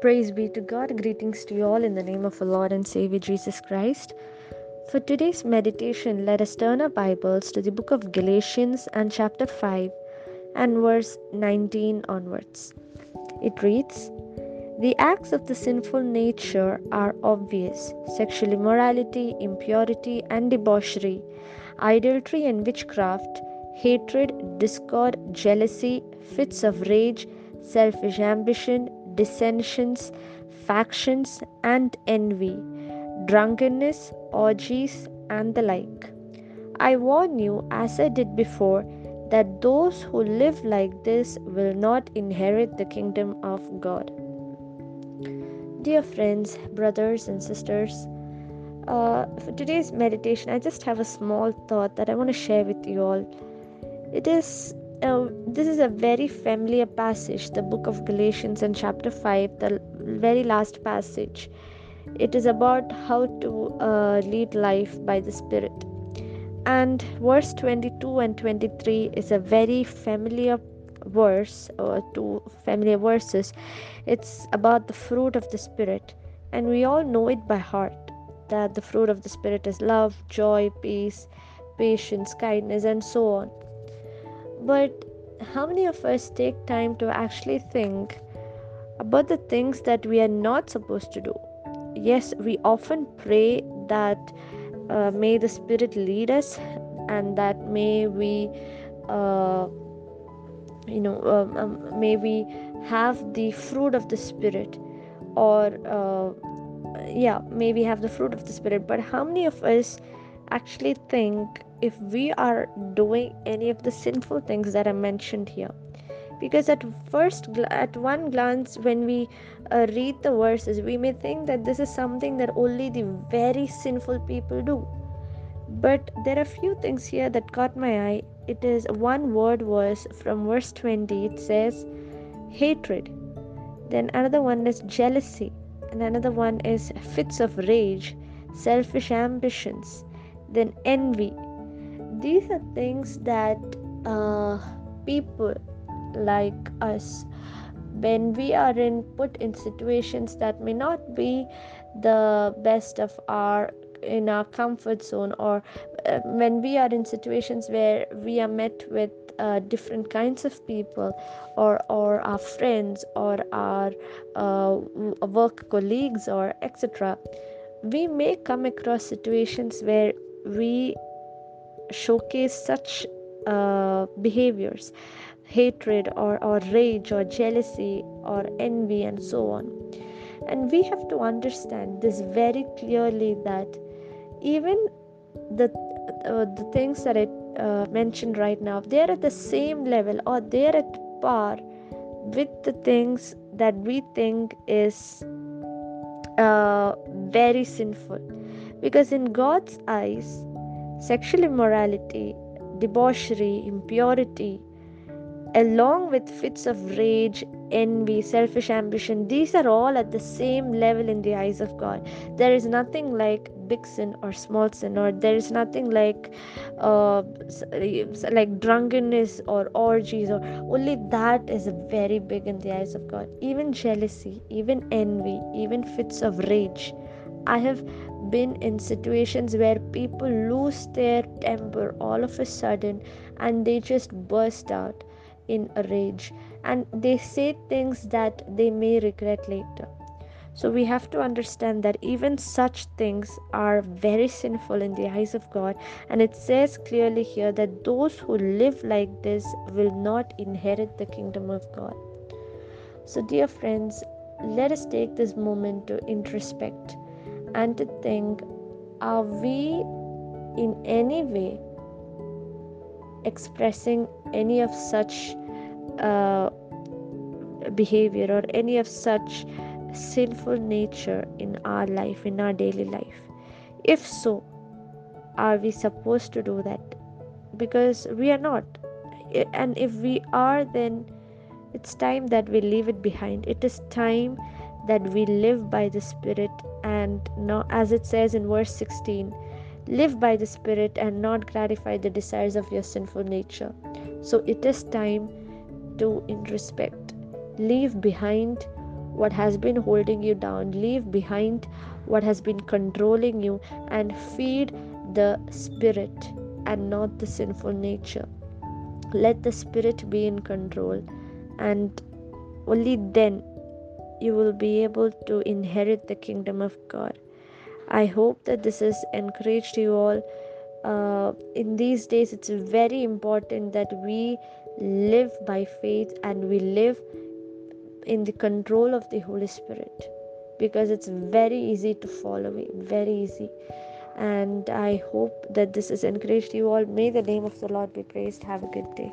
Praise be to God. Greetings to you all in the name of our Lord and Savior Jesus Christ. For today's meditation, let us turn our Bibles to the book of Galatians and chapter 5 and verse 19 onwards. It reads The acts of the sinful nature are obvious sexual immorality, impurity, and debauchery, idolatry and witchcraft, hatred, discord, jealousy, fits of rage, selfish ambition dissensions, factions, and envy, drunkenness, orgies, and the like. I warn you, as I did before, that those who live like this will not inherit the kingdom of God. Dear friends, brothers, and sisters, uh, for today's meditation, I just have a small thought that I want to share with you all. It is uh, this is a very familiar passage, the book of Galatians and chapter 5, the very last passage. It is about how to uh, lead life by the Spirit. And verse 22 and 23 is a very familiar verse, or two familiar verses. It's about the fruit of the Spirit, and we all know it by heart that the fruit of the Spirit is love, joy, peace, patience, kindness, and so on but how many of us take time to actually think about the things that we are not supposed to do? Yes, we often pray that uh, may the Spirit lead us and that may we, uh, you know, um, um, may we have the fruit of the Spirit or, uh, yeah, may we have the fruit of the Spirit. But how many of us actually think if we are doing any of the sinful things that are mentioned here. Because at first, at one glance, when we uh, read the verses, we may think that this is something that only the very sinful people do. But there are few things here that caught my eye. It is one word verse from verse 20. It says hatred. Then another one is jealousy. And another one is fits of rage, selfish ambitions, then envy, these are things that uh, people like us when we are in put in situations that may not be the best of our in our comfort zone or uh, when we are in situations where we are met with uh, different kinds of people or or our friends or our uh, work colleagues or etc we may come across situations where we showcase such uh, behaviors hatred or, or rage or jealousy or envy and so on. And we have to understand this very clearly that even the uh, the things that i uh, mentioned right now they're at the same level or they're at par with the things that we think is uh, very sinful because in god's eyes sexual immorality, debauchery, impurity, along with fits of rage, envy, selfish ambition, these are all at the same level in the eyes of God. There is nothing like big sin or small sin, or there is nothing like uh, like drunkenness or orgies, or only that is very big in the eyes of God. Even jealousy, even envy, even fits of rage. I have been in situations where people lose their temper all of a sudden and they just burst out in a rage and they say things that they may regret later. So we have to understand that even such things are very sinful in the eyes of God. And it says clearly here that those who live like this will not inherit the kingdom of God. So, dear friends, let us take this moment to introspect and to think are we in any way expressing any of such uh, behavior or any of such sinful nature in our life, in our daily life? If so, are we supposed to do that? Because we are not. And if we are, then it's time that we leave it behind. It is time that we live by the Spirit and as it says in verse 16, live by the Spirit and not gratify the desires of your sinful nature. So it is time to, in respect, leave behind what has been holding you down leave behind what has been controlling you and feed the spirit and not the sinful nature let the spirit be in control and only then you will be able to inherit the kingdom of god. I hope that this has encouraged you all. Uh, in these days it's very important that we live by faith and we live in the control of the holy spirit because it's very easy to follow it very easy. And i hope that this has encouraged you all. May the name of the lord be praised. Have a good day